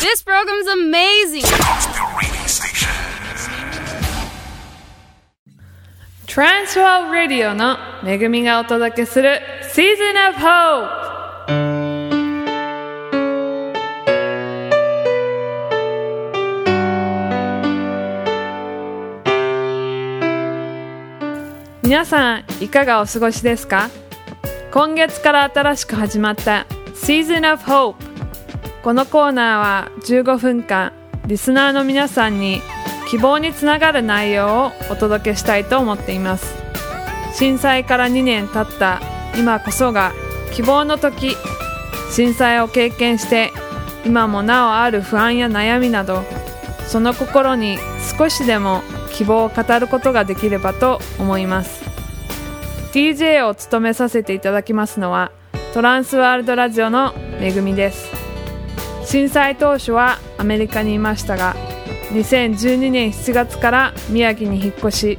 This program's amazing. Transworld Radio の恵みがお届けする Season of Hope! 皆さんいかがお過ごしですか今月から新しく始まった Season of Hope このコーナーは15分間リスナーの皆さんに希望につながる内容をお届けしたいと思っています。震災から2年経った今こそが希望の時。震災を経験して今もなおある不安や悩みなどその心に少しでも希望を語ることができればと思います。DJ を務めさせていただきますのはトランスワールドラジオのめぐみです。震災当初はアメリカにいましたが2012年7月から宮城に引っ越し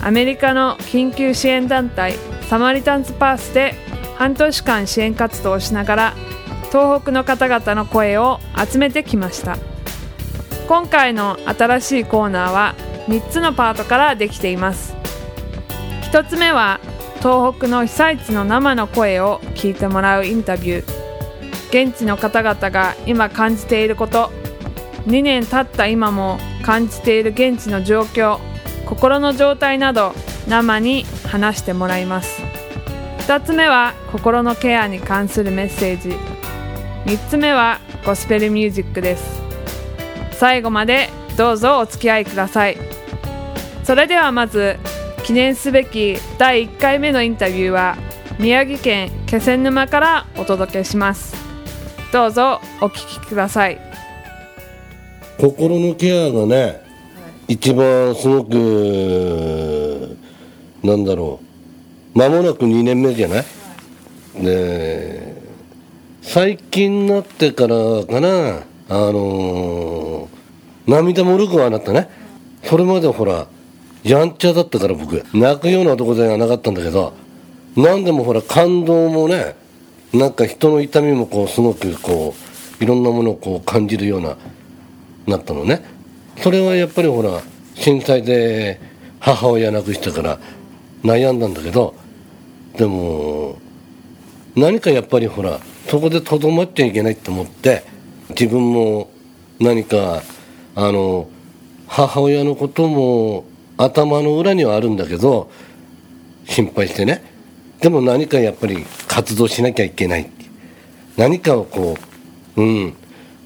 アメリカの緊急支援団体サマリタンズパースで半年間支援活動をしながら東北の方々の声を集めてきました。今回の新しいコーナーは3つのパートからできています。1つ目は東北の被災地の生の声を聞いてもらうインタビュー。現地の方々が今感じていること2年経った今も感じている現地の状況心の状態など生に話してもらいます。2つ目は心のケアに関するメッセージ。3つ目はゴスペルミュージックです。最後までどうぞお付き合いください。それではまず記念すべき第1回目のインタビューは宮城県気仙沼からお届けします。どうぞお聞きください。心のケアがね、一番すごくなんだろう。間もなく2年目じゃない、で最近になってからかな。あのー涙もろくはなったね。それまでほらやんちゃだったから僕。泣くような男ではなかったんだけど何でもほら感動もねなんか人の痛みもこうすごくこういろんなものをこう感じるようななったのね。それはやっぱりほら震災で母親亡くしたから悩んだんだけどでも何かやっぱりほらそこでとどまっちゃいけないと思って自分も何かあの母親のことも頭の裏にはあるんだけど心配してね。でも何かやっぱり活動しなきゃいけない何かをこううん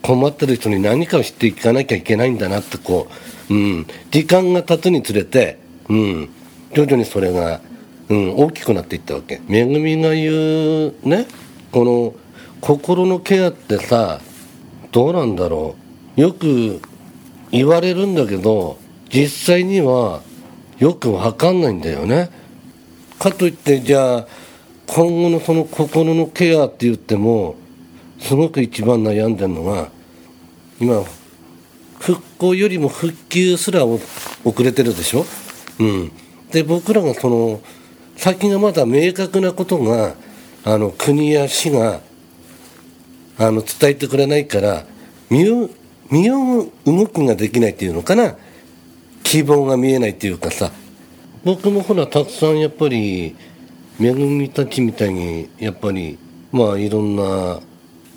困ってる人に何かをしていかなきゃいけないんだなってこう、うん、時間が経つにつれて、うん、徐々にそれが、うん、大きくなっていったわけ。めぐみが言うねこの心のケアってさどうなんだろうよく言われるんだけど実際にはよくわかんないんだよね。かといってじゃあ今後のその心のケアって言ってもすごく一番悩んでるのが今復興よりも復旧すら遅れてるでしょ、うん、で僕らがその先がまだ明確なことがあの国や市があの伝えてくれないから身を身を動くができないっていうのかな？希望が見えないっていうかさ。僕もほらたくさんやっぱりめぐみたちみたいにやっぱりまあいろんな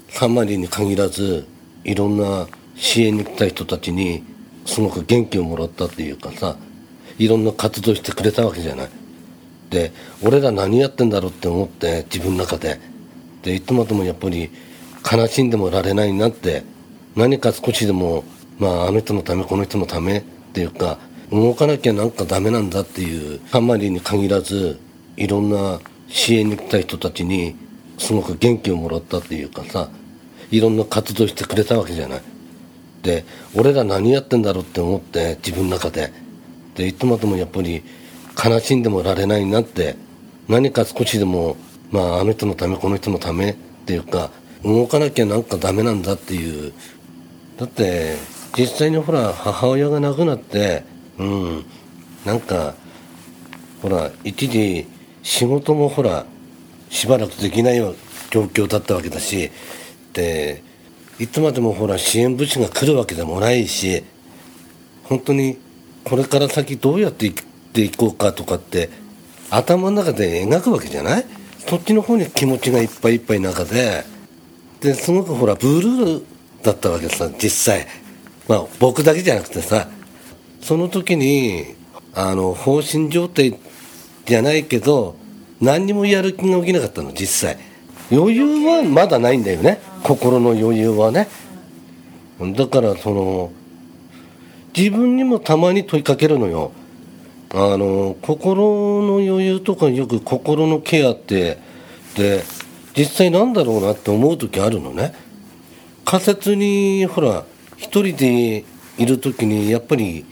サマリーに限らずいろんな支援に来た人たちにすごく元気をもらったっていうかさいろんな活動してくれたわけじゃない。で俺ら何やってんだろうって思って自分の中ででいつまでもやっぱり悲しんでもられないなって何か少しでも、まあ、あの人のためこの人のためっていうか動かなきゃなんかダメなんだっていうサマリーに限らずいろんな支援に来た人たちにすごく元気をもらったっていうかさいろんな活動してくれたわけじゃない。で俺ら何やってんだろうって思って自分の中で。でいつまでもやっぱり悲しんでもられないなって。何か少しでも、まあ、あの人のためこの人のためっていうか動かなきゃなんかダメなんだっていう。だって実際にほら母親が亡くなってうん。なんかほら一時仕事もほらしばらくできないような状況だったわけだしでいつまでもほら支援物資が来るわけでもないし本当にこれから先どうやって生きていこうかとかって頭の中で描くわけじゃない？そっちの方に気持ちがいっぱいいっぱいの中で。ですごくほらブルーだったわけさ実際。まあ僕だけじゃなくてさその時にあの放心状態じゃないけど何にもやる気が起きなかったの実際。余裕はまだないんだよね。心の余裕はね。だからその自分にもたまに問いかけるのよ。あの心の余裕とかよく心のケアってで実際なんだろうなって思う時あるのね。仮説にほら一人でいる時にやっぱり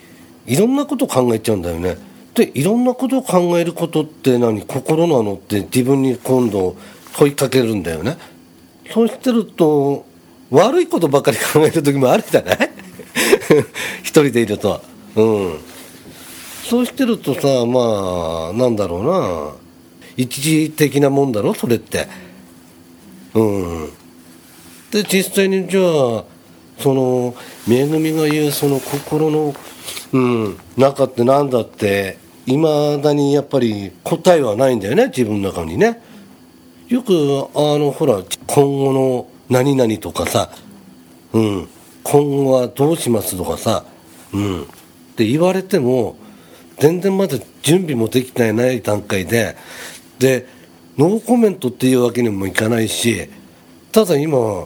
いろんなこと考えちゃうんだよね。でいろんなことを考えることって何？心なのって自分に今度問いかけるんだよね。そうしてると悪いことばかり考える時もあるじゃない？一人でいると。うん。そうしてるとさまあなんだろうな。一時的なもんだろ？それって。うん。で実際にじゃあそのめぐみが言うその心の、うん、中って何だっていまだにやっぱり答えはないんだよね自分の中にね。よくあのほら今後の何々とかさ、うん、今後はどうしますとかさ、うん、って言われても全然まだ準備もできてない段階ででノーコメントっていうわけにもいかないしただ今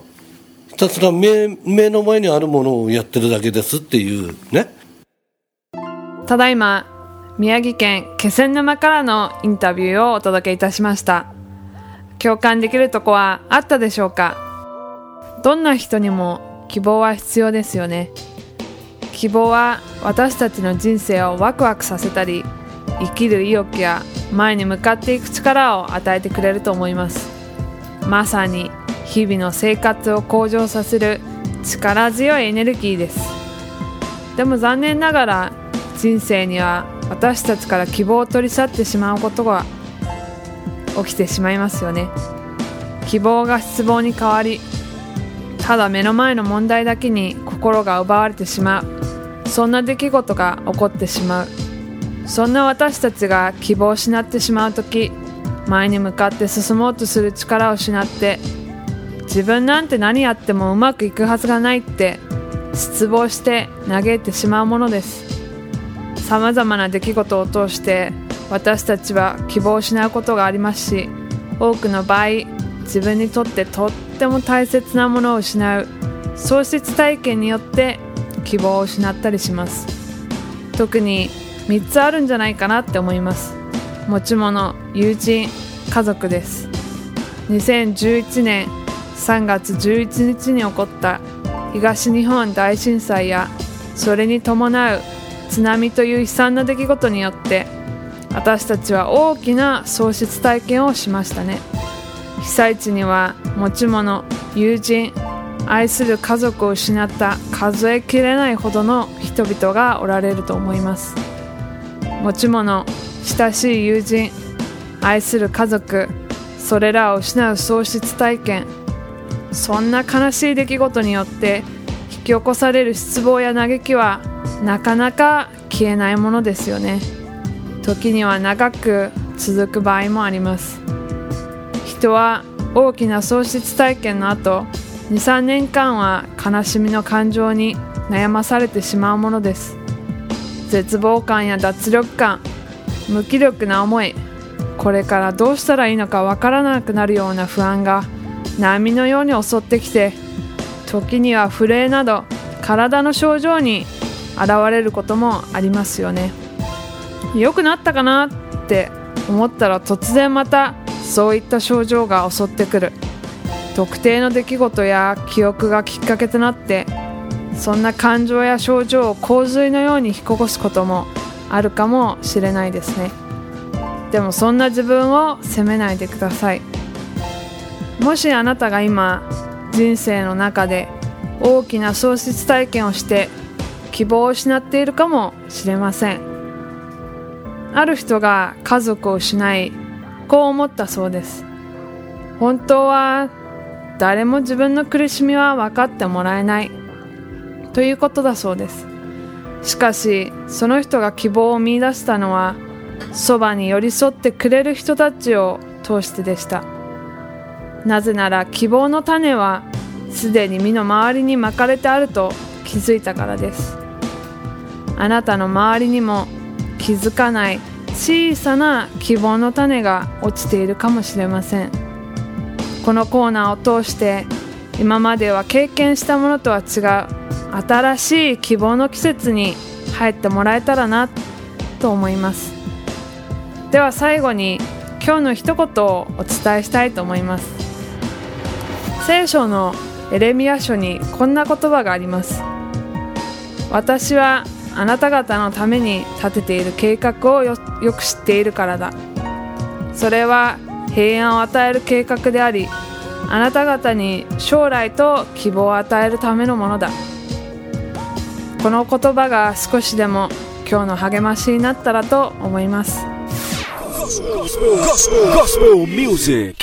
ひたすら目目の前にあるものをやってるだけですっていうね。ただいま宮城県気仙沼からのインタビューをお届けいたしました。共感できるとこはあったでしょうか？どんな人にも希望は必要ですよね。希望は私たちの人生をワクワクさせたり生きる意欲や前に向かっていく力を与えてくれると思います。まさに日々の生活を向上させる力強いエネルギーです。でも残念ながら人生には私たちから希望を取り去ってしまうことが起きてしまいますよね。希望が失望に変わりただ目の前の問題だけに心が奪われてしまう。そんな出来事が起こってしまう。そんな私たちが希望を失ってしまう時前に向かって進もうとする力を失って自分なんて何やってもうまくいくはずがないって失望して嘆いてしまうものです。さまざまな出来事を通して私たちは希望を失うことがありますし多くの場合自分にとってとっても大切なものを失う喪失体験によって希望を失ったりします。特に3つあるんじゃないかなって思います。持ち物友人家族です。2011年3月11日に起こった東日本大震災やそれに伴う津波という悲惨な出来事によって私たちは大きな喪失体験をしましたね。被災地には持ち物友人愛する家族を失った数えきれないほどの人々がおられると思います。持ち物親しい友人愛する家族それらを失う喪失体験。そんな悲しい出来事によってき起こされる失望や嘆きはなかなか消えないものですよね。時には長く続く場合もあります。人は大きな喪失体験の後23年間は悲しみの感情に悩まされてしまうものです。絶望感や脱力感無気力な思いこれからどうしたらいいのかわからなくなるような不安が波のように襲ってきて時には震えなど体の症状に現れることもありますよね。良くなったかなって思ったら突然またそういった症状が襲ってくる。特定の出来事や記憶がきっかけとなってそんな感情や症状を洪水のように引き起こすこともあるかもしれないですね。でもそんな自分を責めないでください。もしあなたが今人生の中で大きな喪失体験をして希望を失っているかもしれません。ある人が家族を失いこう思ったそうです。本当は誰も自分の苦しみは分かってもらえない。ということだそうです。しかしその人が希望を見出したのはそばに寄り添ってくれる人たちを通してでした。なぜなら希望の種はすでに身の周りに巻かれてあると気づいたからです。あなたの周りにも気づかない小さな希望の種が落ちているかもしれません。このコーナーを通して今までは経験したものとは違う新しい希望の季節に入ってもらえたらなと思います。では最後に今日の一言をお伝えしたいと思います。聖書のエレミア書にこんな言葉があります。私はあなた方のために立てている計画をよく知っているからだ。それは平安を与える計画でありあなた方に将来と希望を与えるためのものだ。この言葉が少しでも今日の励ましになったらと思います。Gospel, gospel, gospel music.